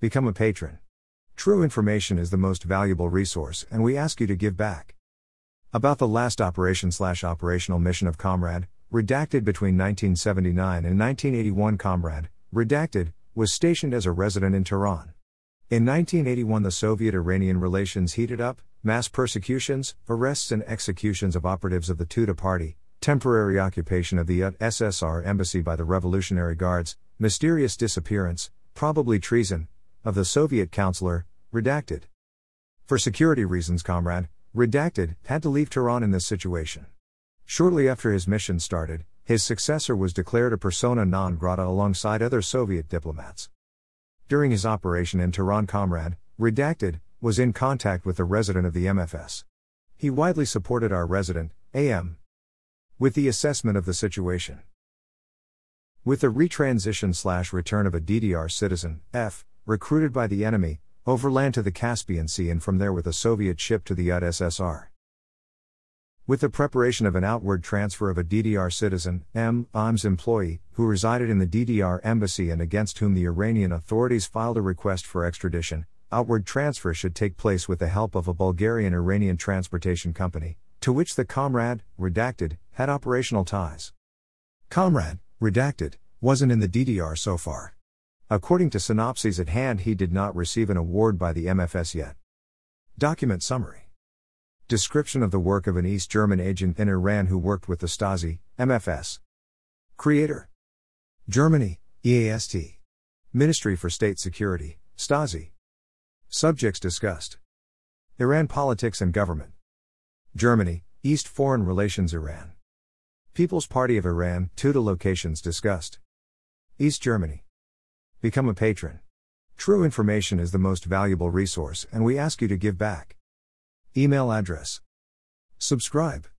Become a patron. True information is the most valuable resource, and we ask you to give back. About the last operation slash operational mission of Comrade, redacted between 1979 and 1981, Comrade, redacted, was stationed as a resident in Tehran. In 1981, the Soviet Iranian relations heated up, mass persecutions, arrests, and executions of operatives of the Tudeh Party, temporary occupation of the USSR embassy by the Revolutionary Guards, mysterious disappearance, probably treason, of the Soviet counselor, redacted. For security reasons, comrade, redacted, had to leave Tehran in this situation. Shortly after his mission started, his successor was declared a persona non grata alongside other Soviet diplomats. During his operation in Tehran, comrade, redacted, was in contact with the resident of the MFS. He widely supported our resident, AM, with the assessment of the situation. With the retransition slash return of a DDR citizen, F, recruited by the enemy, overland to the Caspian Sea and from there with a Soviet ship to the UdSSR. With the preparation of an outward transfer of a DDR citizen, M. IM's employee, who resided in the DDR embassy and against whom the Iranian authorities filed a request for extradition, outward transfer should take place with the help of a Bulgarian Iranian transportation company, to which the Comrade, redacted, had operational ties. Comrade, redacted, wasn't in the DDR so far. According to synopses at hand, he did not receive an award by the MFS yet. Document Summary Description of the work of an East German agent in Iran who worked with the Stasi, MFS. Creator Germany, EAST. Ministry for State Security, Stasi. Subjects discussed Iran politics and government. Germany, East Foreign Relations Iran. People's Party of Iran, Tudeh locations discussed. East Germany. Become a patron. True information is the most valuable resource, and we ask you to give back. Email address. Subscribe.